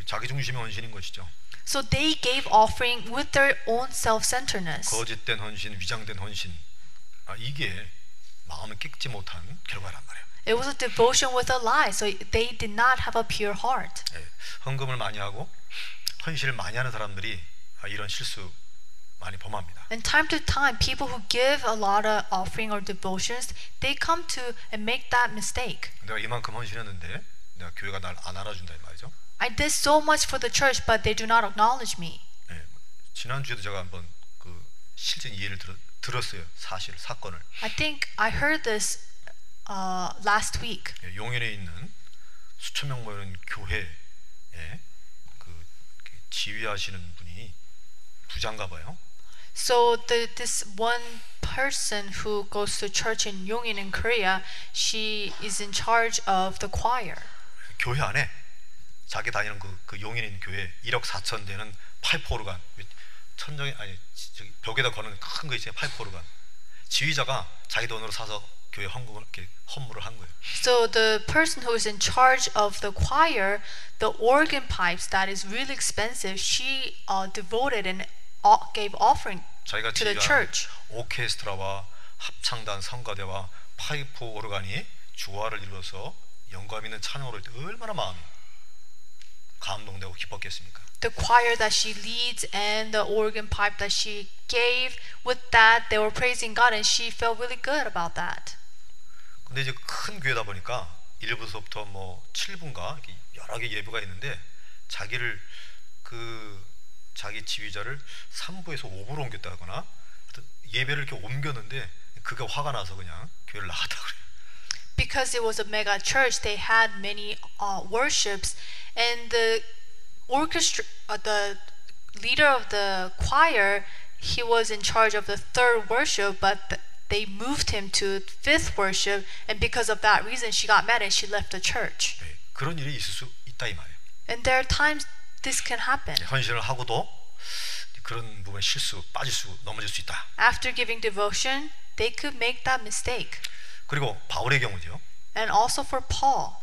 자기 중심의 헌신인 것이죠. So they gave offering with their own self-centeredness. 거짓된 헌신, 위장된 헌신. 아, 이게 마음을 깨끗지 못한 결과란 말이에요. It was a devotion with a lie, so they did not have a pure heart. 예, 헌금을 많이 하고 헌신을 많이 하는 사람들이 아, 이런 실수 많이 범합니다. And time to time, people who give a lot of offering or devotions, they come to and make that mistake. 내가 이만큼 헌신했는데 내가 교회가 날 안 알아준다 이 말이죠. I did so much for the church, but they do not acknowledge me. 예, 지난 주에도 제가 한번 그 실제 이해를 들었, 들었어요. 사실 사건을 I think I heard this uh, last week. 예, 용인에 있는 수천 명 모이는 교회에 그, 그 지휘하시는 분이 부장가 봐요. So the, this one person who goes to church in Yongin in Korea, she is in charge of the choir. 교회 안에 자기 다니는 그, 그 용인에 있는 교회 1억 4천 되는 파이프 오르간 천정에 아니 저기 벽에다 거는 큰 거 있잖아요 파이프 오르간 지휘자가 자기 돈으로 사서 교회 헌금을 이렇게 헌물을 한 거예요. So the person who is in charge of the choir, the organ pipes that is really expensive, she uh, devoted and uh, gave offering 자기가 to the church. 오케스트라와 합창단 성가대와 파이프 오르간이 조화를 이루어서 영감 있는 찬양으로 얼마나 마음이 감동되고 기뻤겠습니까? the choir that she leads and the organ pipe that she gave, with that they were praising God and she felt really good about that. 근데 이제 큰 교회다 보니까 1부서부터 뭐 7분가 이렇게 여러 개 예배가 있는데 자기를 그 자기 지휘자를 3부에서 5부로 옮겼다거나 하여튼 예배를 이렇게 옮겼는데 그가 화가 나서 그냥 교회를 나갔다 그래요. Because it was a mega church, they had many uh, worships, and the orchestra, uh, the leader of the choir, he was in charge of the third worship, but th- they moved him to fifth worship, and because of that reason, she got mad and she left the church. 네, 그런 일이 있을 수 있다 이 말이에요. And there are times this can happen. 헌신을 하고도 그런 부분에 실수, 빠질 수, 넘어질 수 있다. After giving devotion, they could make that mistake. 그리고 바울의 경우죠. And also for Paul.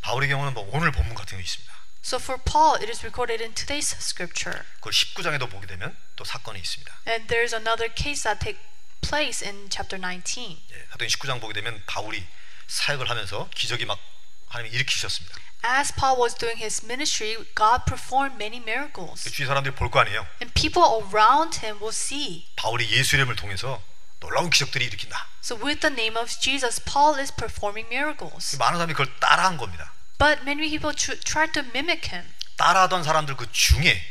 바울의 경우는 뭐 오늘 본문 같은 게 있습니다. So for Paul, it is recorded in today's scripture. 그 19장에도 보게 되면 또 사건이 있습니다. And there's another case that take place in chapter 19. 예, 사도행 19장 보게 되면 바울이 사역을 하면서 기적이 막 하나님이 일으키셨습니다. As Paul was doing his ministry, God performed many miracles. 주위 사람들이 볼 거 아니에요. And people around him will see. 바울이 예수 이름을 통해서 놀라운 기적들이 일으킨다. So with the name of Jesus, Paul is performing miracles. 많은 사람이 그걸 따라한 겁니다. But many people tr- try to mimic him. 따라하던 사람들 그 중에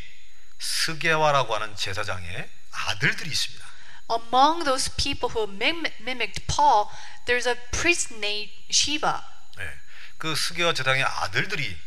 스게와라고 하는 제사장의 아들들이 있습니다. Among those people who mim- mimicked Paul, there's a priest named Shiva. 예, 그 스게와 제사장의 아들들이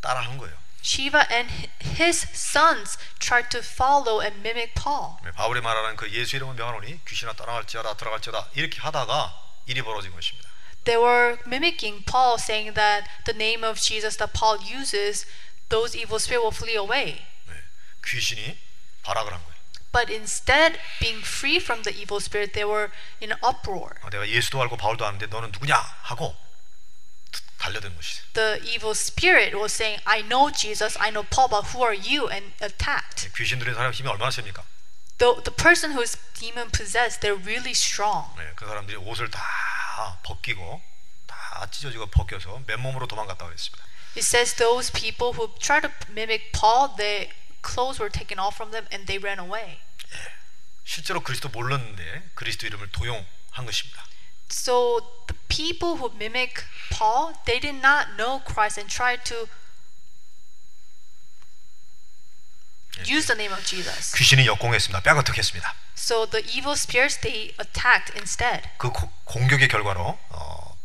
따라한 거예요. Shiva and hi- his sons tried to follow and mimic Paul. 예, 바울이 말하는 그 예수 이름을 명하노니 귀신아 떠나갈지어다 들어갈지어다 이렇게 하다가 일이 벌어진 것입니다. They were mimicking Paul, saying that the name of Jesus that Paul uses, those evil spirits will flee away. 예, 귀신이 발악을 한 거예요. But instead, being free from the evil spirit, they were in an uproar. 아, 내가 예수도 알고 바울도 아는데 너는 누구냐 하고 달려든 것이죠. The evil spirit was saying, I know Jesus, I know Paul, but who are you? And attacked. 귀신 들린 사람 힘이 얼마나 셉니까? The, the person who is demon possessed, they're really strong. 네, 그 사람들이 옷을 다 벗기고 다 찢어지고 벗겨서 맨몸으로 도망갔다 그랬습니다. It says those people who try to mimic Paul, their clothes were taken off from them and they ran away. 실제로 그리스도 몰랐는데 그리스도 이름을 도용한 것입니다. So the people who mimic Paul, they did not know Christ and tried to use the name of Jesus. 귀신이 역공했습니다. 뼈거특했습니다. So the evil spirits they attacked instead. 그 고- 공격의 결과로 어,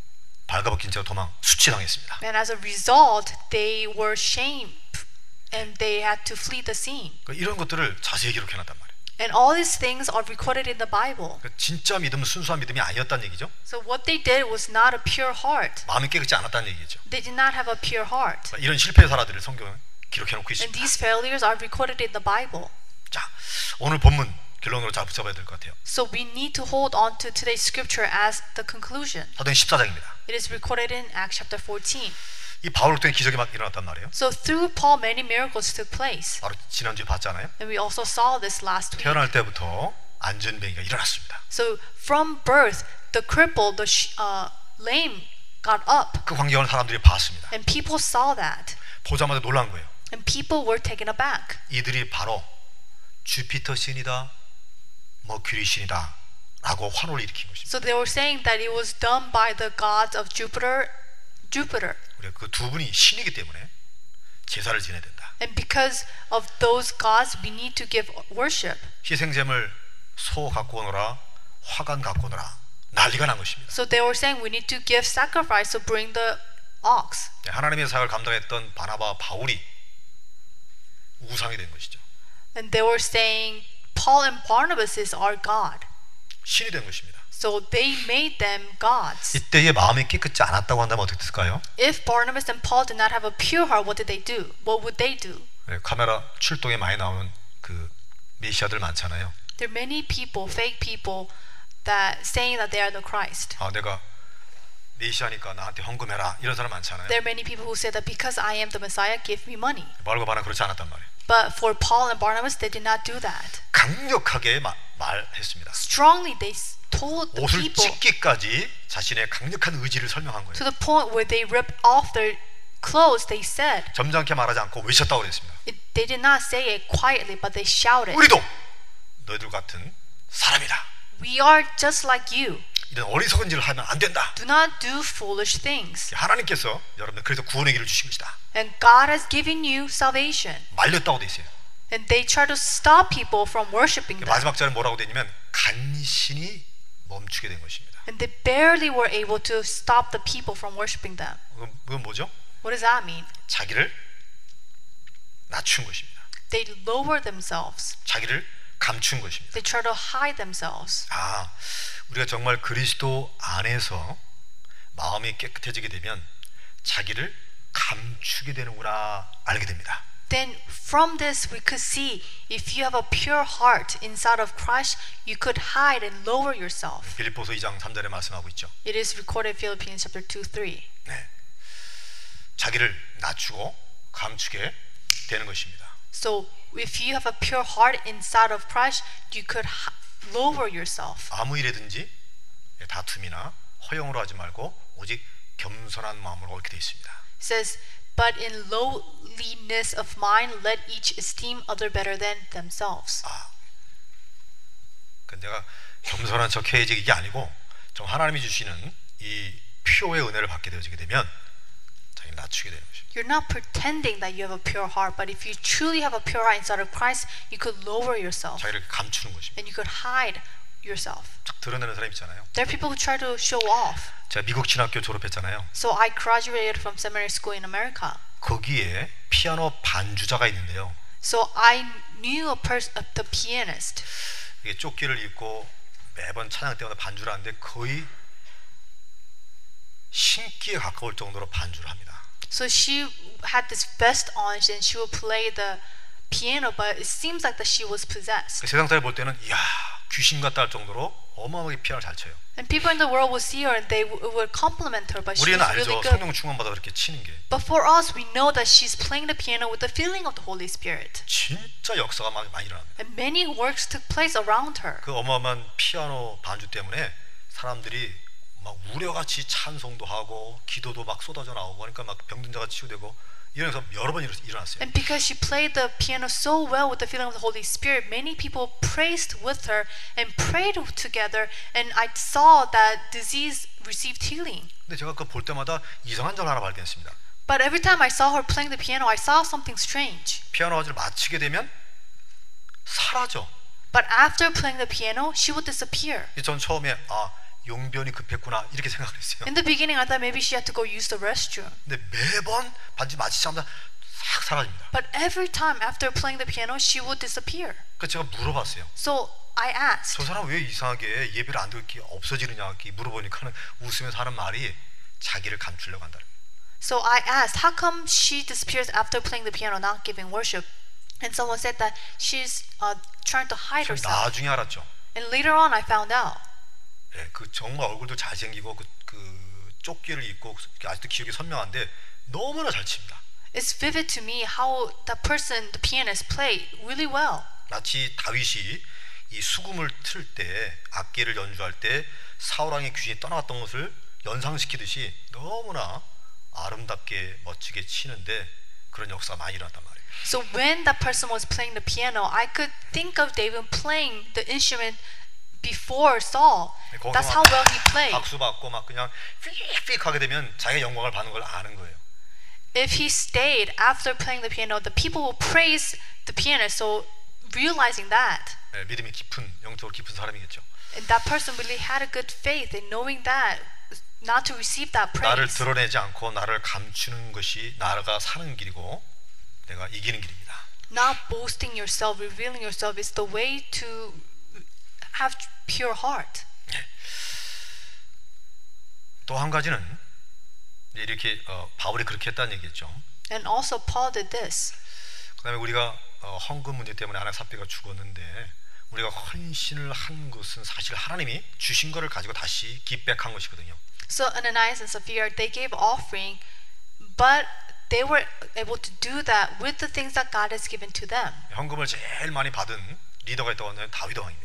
발가벗긴 채로 도망 수치당했습니다. And as a result, they were shamed and they had to flee the scene. 그 이런 것들을 자세히 기록해놨단 말이에요. And all these things are recorded in the Bible. 그 진짜 믿음은 순수한 믿음이 아니었다는 얘기죠. So what they did was not a pure heart. 마음이 깨끗지 않았다는 얘기죠. They did not have a pure heart. 이런 실패의 사례들을 성경에 기록해놓고 And 있습니다. these failures are recorded in the Bible. 자, 오늘 본문 결론으로 잘 붙잡아야 될 것 같아요. So we need to hold on to today's scripture as the conclusion. 사도행 14장입니다. It is recorded in Acts chapter 14. 이 바울을 통해 기적이 막 일어났단 말이에요. So through Paul, many miracles took place. 바로 지난주에 봤잖아요. And we also saw this last week. 태어날 때부터 안전뱅이가 일어났습니다. So from birth, the crippled, the uh, lame got up. 그 광경을 사람들이 봤습니다. And people saw that. 보자마자 놀란 거예요. And people were taken aback. 이들이 바로 주피터 신이다, 머큐리 신이다 라고 환호를 일으킨 것입니다. So they were saying that it was done by the gods of Jupiter, Jupiter. 우리가 그두 분이 신이기 때문에 제사를 지내야 된다. And because of those gods, we need to give worship. 희생제물 소 갖고 오너라, 화관 갖고 오너라 난리가 난 것입니다. So they were saying we need to give sacrifice to bring the ox. 네, 하나님의 사역을 감당했던 바나바 바울이 우상이 된 것이죠. And they were saying Paul and Barnabas is our God. 신이 된 것입니다. So they made them gods. 이때의 마음이 깨끗지 않았다고 한다면 어떻게 됐을까요? If Barnabas and Paul did not have a pure heart, what did they do? What would they do? 네, 카메라 출동에 많이 나오는 그 메시아들 많잖아요. There are many people, fake people, that saying that they are the Christ. 아 내가 메시아니까 나한테 헌금해라 이런 사람 많잖아요. There are many people who say that because I am the Messiah, give me money. 바울과 바나 그렇지 않았단 말이에요. But for Paul and Barnabas, they did not do that. 강력하게 마- 말했습니다. Strongly, they told the 옷을 people 찢기까지 자신의 강력한 의지를 설명한 거예요. to the point where they ripped off their clothes. They said 점잖게 말하지 않고 외쳤다고 그랬습니다. it, They did not say it quietly, but they shouted, 우리도 너희들 같은 사람이다. We are just like you. 이런 어리석은 일을 하면 안 된다. Do not do foolish things. 하나님께서 여러분들 그래서 구원의 길을 주신 것이다. And God has given you salvation. 말렸다고 돼 있어요. And they try to stop people from worshiping them. 마지막 절에 뭐라고 되냐면 간신히 멈추게 된 것입니다. And they barely were able to stop the people from worshiping them. 그건, 그건 뭐죠? What does that mean? 자기를 낮춘 것입니다. They lower themselves. 자기를 감춘 것입니다. They try to hide themselves. 아, 우리가 정말 그리스도 안에서 마음이 깨끗해지게 되면 자기를 감추게 되는구나 알게 됩니다. Then from this we could see if you have a pure heart inside of Christ, you could hide and lower yourself. 빌립보서 2장 3절에 말씀하고 있죠. It is recorded in Philippians chapter 2 3. 네. 자기를 낮추고 감추게 되는 것입니다. So if you have a pure heart inside of Christ, you could lower yourself. 아무 일에든지 다툼이나 허용으로 하지 말고 오직 겸손한 마음으로 옳게 되어 있습니다. It says, But in lowliness of mind, let each esteem other better than themselves. 그 내가 겸손한 척 해야지 이게 아니고 좀 하나님이 주시는 이 표의 은혜를 받게 되어지게 되면 자기를 낮추게 되는 것입니다. You're not pretending that you have a pure heart, but if you truly have a pure heart inside of Christ, you could lower yourself 자기를 감추는 것입니다. and you could hide yourself. 쫙 드러내는 사람 있잖아요. There are people who try to show off. 제가 미국 신학교 졸업했잖아요. So I graduated from seminary school in America. 거기에 피아노 반주자가 있는데요. So I knew a person, the pianist. 이게 조끼를 입고 매번 찬양 때마다 반주를 하는데 거의 신기에 가까울 정도로 반주를 합니다. So she had this vest on and she would play the piano, but it seems like that she was possessed. 그 세상 사람이 볼 때는 이야 귀신 같다 할 정도로 어마어마하게 피아노를 잘 쳐요. And people in the world would see her and they w- would compliment her, but she 우리는 was 알죠. really good. 성령 충만 받아 그렇게 치는 게 But for us, we know that she's playing the piano with the feeling of the Holy Spirit. 진짜 역사가 많이, 많이 일어납니다. And many works took place around her. 그 어마어마한 피아노 반주 때문에 사람들이 막 우려같이 찬송도 하고 기도도 막 쏟아져 나오고 그러니까 막 병든 자가 치유되고 이러면서 여러 번 일어- 일어났어요. And because she played the piano so well with the feeling of the Holy Spirit, many people praised with her and prayed together. And I saw that disease received healing. 근데 제가 그거 볼 때마다 이상한 점 하나 발견했습니다. But every time I saw her playing the piano, I saw something strange. 피아노 화제를 마치게 되면 사라져. But after playing the piano, she would disappear. 전 처음에 아 용변이 급했구나 이렇게 생각을 했어요. In the beginning, I thought maybe she had to go use the restroom. 근데 매번 반지 마치자마자 싹 사라집니다. But every time after playing the piano, she would disappear. 그 제가 물어봤어요. So I asked, 저 사람 왜 이상하게 예배를 안 듣기 없어지느냐 이렇게 물어보니까는 웃으면서 하는 말이 자기를 감추려고 한다. So I asked, how come she disappears after playing the piano, not giving worship? And someone said that she's uh, trying to hide 저 herself. 나중에 알았죠. And later on, I found out. 예, 그 정말 얼굴도 잘생기고 그, 그 조끼를 입고 아직도 기억이 선명한데 너무나 잘 칩니다. It's vivid to me how that person, the pianist, played really well. 마치 다윗이 이 수금을 틀 때 악기를 연주할 때 사울 왕의 귀신이 떠나갔던 것을 연상시키듯이 너무나 아름답게 멋지게 치는데 그런 역사가 많이 일어났단 말이에요. So when that person was playing the piano, I could think of David playing the instrument before Saul. That's how well he played. 박수 받고 막 그냥 휙휙 하게 되면 자기가 영광을 받는 걸 아는 거예요. If he stayed after playing the piano, the people will praise the pianist. So realizing that, 예, 믿음이 깊은 영적으로 깊은 사람이겠죠. and that person really had a good faith in knowing that, not to receive that 나를 praise. 드러내지 않고 나를 감추는 것이 나가 사는 길이고 내가 이기는 길입니다. Not boasting yourself, revealing yourself is the way to have pure heart. 또 한 가지는 이렇게 어, 바울이 그렇게 했다는 얘기겠죠. And also Paul did this. 그다음에 우리가 어, 헌금 문제 때문에 아나 삽비가 죽었는데 우리가 헌신을 한 것은 사실 하나님이 주신 거를 가지고 다시 기백한 것이거든요. So Ananias and Sapphira, they gave offering, but they were able to do that with the things that God has given to them. 헌금을 제일 많이 받은 리더가 있다고 하면 다윗 왕입니다.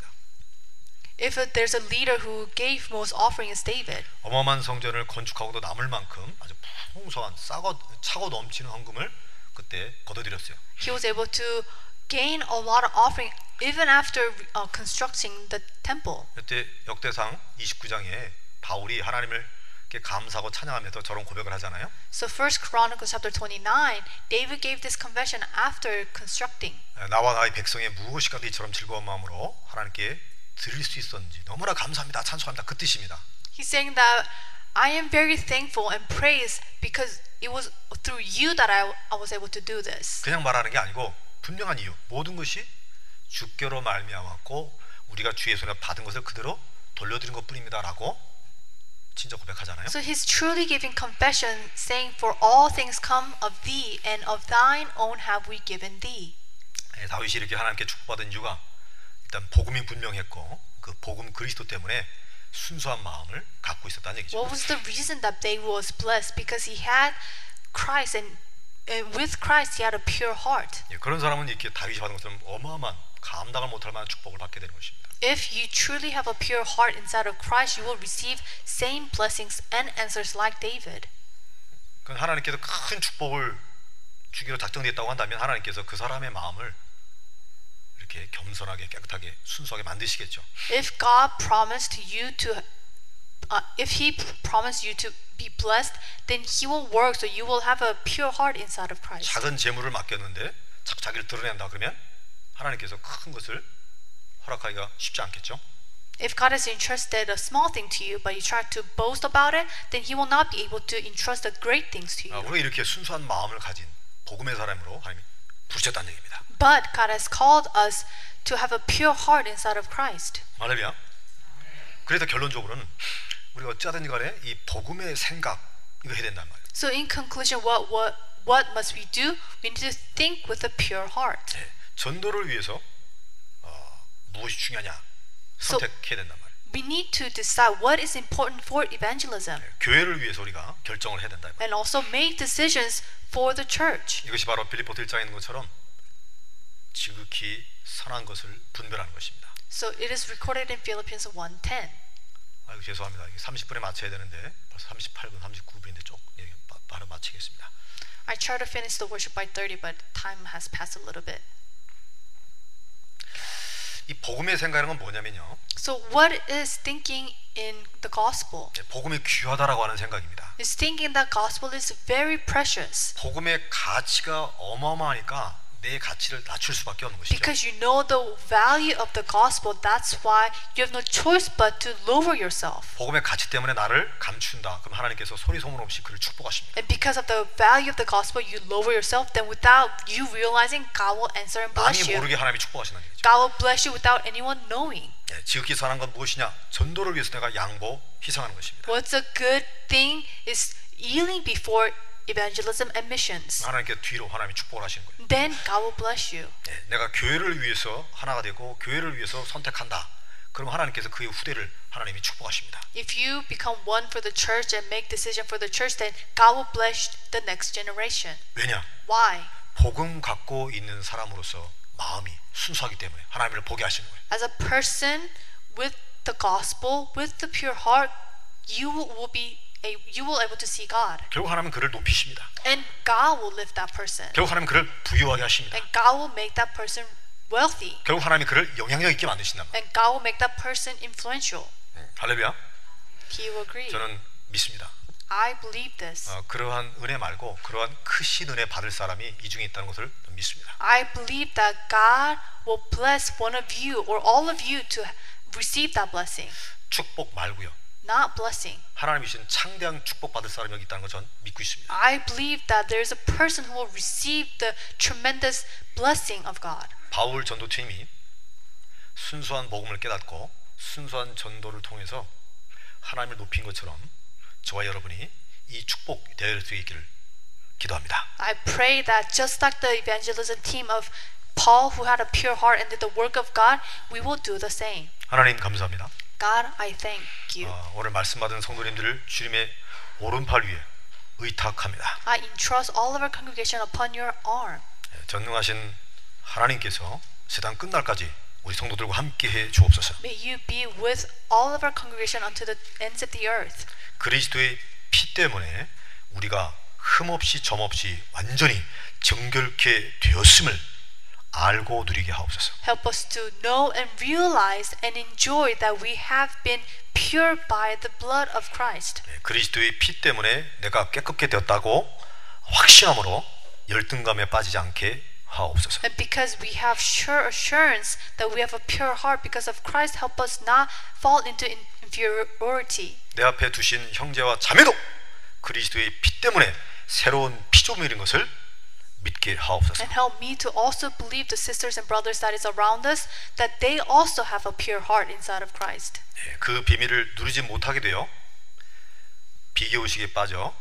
If there's a leader who gave most offering is David. 어마어마한 성전을 건축하고도 남을 만큼 아주 풍성한 싸고 차고 넘치는 헌금을 그때 거둬들였어요. He was able to gain a lot of offering even after uh, constructing the temple. 그때 역대상 29장에 바울이 하나님을 이렇게 감사하고 찬양하면서 저런 고백을 하잖아요. So First Chronicles chapter 29, David gave this confession after constructing. 나와 나의 백성의 무엇이 가도 이처럼 즐거운 마음으로 하나님께 드릴 수 있었는지 너무나 감사합니다. 찬송합니다. 그 뜻입니다. He's saying that I am very thankful and praise because it was through you that I, I was able to do this. 그냥 말하는 게 아니고 분명한 이유. 모든 것이 주께로 말미암았고 우리가 주의 손에 받은 것을 그대로 돌려드린 것뿐입니다라고 진짜 고백하잖아요. So he's truly giving confession, saying, For all things come of thee, and of thine own have we given thee. 예, 다윗이 이렇게 하나님께 축복받은 이유가 일단 복음이 분명했고 그 복음 그리스도 때문에 순수한 마음을 갖고 있었다는 얘기죠. What was the reason that David was blessed? Because he had Christ, and, and with Christ he had a pure heart. 예, 그런 사람은 이렇게 다윗이 받은 것처럼 어마어마한 감당을 못할 만한 축복을 받게 되는 것입니다. If you truly have a pure heart inside of Christ, you will receive same blessings and answers like David. 그 하나님께서 큰 축복을 주기로 작정됐다고 한다면 하나님께서 그 사람의 마음을 이렇게 겸손하게 깨끗하게 순수하게 만드시겠죠. If God promised you to, uh, if He promised you to be blessed, then He will work so you will have a pure heart inside of Christ. 작은 재물을 맡겼는데 자꾸 자기를 드러낸다 그러면 하나님께서 큰 것을 허락하기가 쉽지 않겠죠. If God has entrusted a small thing to you, but you try to boast about it, then He will not be able to entrust the great things to 아, you. 우리가 이렇게 순수한 마음을 가진 복음의 사람으로 하나님이 부르셨다는 얘기입니다. But God has called us to have a pure heart inside of Christ. 할렐루야. 그래서 결론적으로는 우리가 어찌하든지 간에 이 복음의 생각 이거 해야 된단 말이에요. So, in conclusion, what what what must we do? We need to think with a pure heart. 예, 전도를 위해서 어, 무엇이 중요하냐 선택해야 된단 말이에요. We need to decide what is important for evangelism, 교회를 위해서 우리가 결정을 해야 된다. and also make decisions for the church. 이것이 바로 빌립보 1장에 있는 것처럼 지극히 선한 것을 분별하는 것입니다. So it is recorded in Philippians 1:10. 아이고 죄송합니다. 이게 30분에 맞춰야 되는데 벌써 38분, 39분인데 쪽 예, 바- 바로 마치겠습니다. I try to finish the worship by 30, but time has passed a little bit. 이 복음의 생각하는 건 뭐냐면요. So what is thinking in the gospel? 예, 복음이 귀하다라고 하는 생각입니다. Is thinking that gospel is very precious 복음의 가치가 어마어마하니까 내 가치를 낮출 수밖에 없는 것이죠. because you know the value of the gospel. That's why you have no choice but to lower yourself. 복음의 가치 때문에 나를 감춘다. 그럼 하나님께서 소리 소문 없이 그를 축복하십니다. And because of the value of the gospel, you lower yourself. Then, without you realizing, God will answer and bless 남이 you. 모르게 하나님이 축복하시는 얘기죠. God will bless you without anyone knowing. 예, 지극히 선한 건 무엇이냐? 전도를 위해서 내가 양보, 희생하는 것입니다. What's a good thing is yielding before evangelism and missions. 하나님께 뒤로 하나님이 축복을 하시는 거예요. Then God will bless you. 예, 내가 교회를 위해서 하나가 되고 교회를 위해서 선택한다. 그럼 하나님께서 그의 후대를 하나님이 축복하십니다. If you become one for the church and make decision for the church, then God will bless the next generation. 왜냐? Why? 복음 갖고 있는 사람으로서 마음이 순수하기 때문에 하나님을 보게 하시는 거예요. As a person with the gospel, with the pure heart, you will be you will able to see God, 결국 하나님은 그를 높이십니다. and God will lift that person, 결국 하나님은 그를 부유하게 하십니다. and God will make that person wealthy, 결국 하나님이 그를 영향력 있게 만드신단 말이에요. and God will make that person influential. 음, 할렐루야. He will agree. 저는 믿습니다. I believe this. 어, 그러한 은혜 말고 그러한 크신 은혜 받을 사람이 이 중에 있다는 것을 믿습니다. I believe that God will bless one of you or all of you to receive that blessing, 축복 말고요. Not blessing. 하나님이 주신 창대한 축복 받을 사람이 여기 있다는 걸전 믿고 있습니다. I believe that there's a person who will receive the tremendous blessing of God. 바울 전도팀이 순수한 복음을 깨닫고 순수한 전도를 통해서 하나님을 높인 것처럼 저와 여러분이 이 축복 대할 수 있기를 기도합니다. I pray that just like the evangelism team of Paul, who had a pure heart and did the work of God, we will do the same. 하나님 감사합니다. God, I thank you. 어, 오늘 말씀 받은 성도님들을 주님의 오른팔 위에 의탁합니다. I entrust all of our congregation upon your arm. 예, 전능하신 하나님께서 세상 끝날까지 우리 성도들과 함께 해 주옵소서. May you be with all of our congregation unto the ends of the earth. 그리스도의 피 때문에 우리가 흠 없이 점 없이 완전히 정결케 되었음을 알고 누리게 하옵소서. Help us to know and realize and enjoy that we have been pure by the blood of Christ. 네, 그리스도의 피 때문에 내가 깨끗게 되었다고 확신함으로 열등감에 빠지지 않게 하옵소서. And because we have sure assurance that we have a pure heart because of Christ, help us not fall into in- inferiority. 내 앞에 두신 형제와 자매도 그리스도의 피 때문에 새로운 피조물인 것을 믿게 하옵소서. And help me to also believe the sisters and brothers that is around us that they also have a pure heart inside of Christ. 예, 그 비밀을 누리지 못하게 되어 비교 의식에 빠져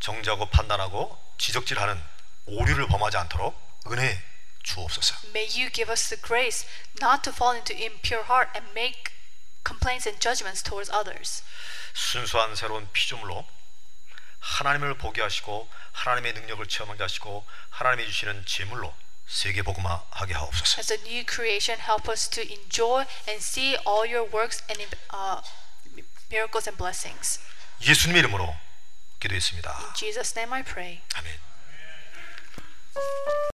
정죄하고 판단하고 지적질하는 오류를 범하지 않도록 은혜 주옵소서. May you give us the grace not to fall into impure heart and make complaints and judgments towards others. 순수한 새로운 피조물로 하나님을 보게 하시고 하나님의 능력을 체험하게 하시고 하나님이 주시는 제물로 세계 복음화하게 하옵소서. As a new creation, help us to enjoy and see all your works and uh, miracles and blessings. 예수님의 이름으로 기도했습니다. In Jesus' name I pray. 아멘.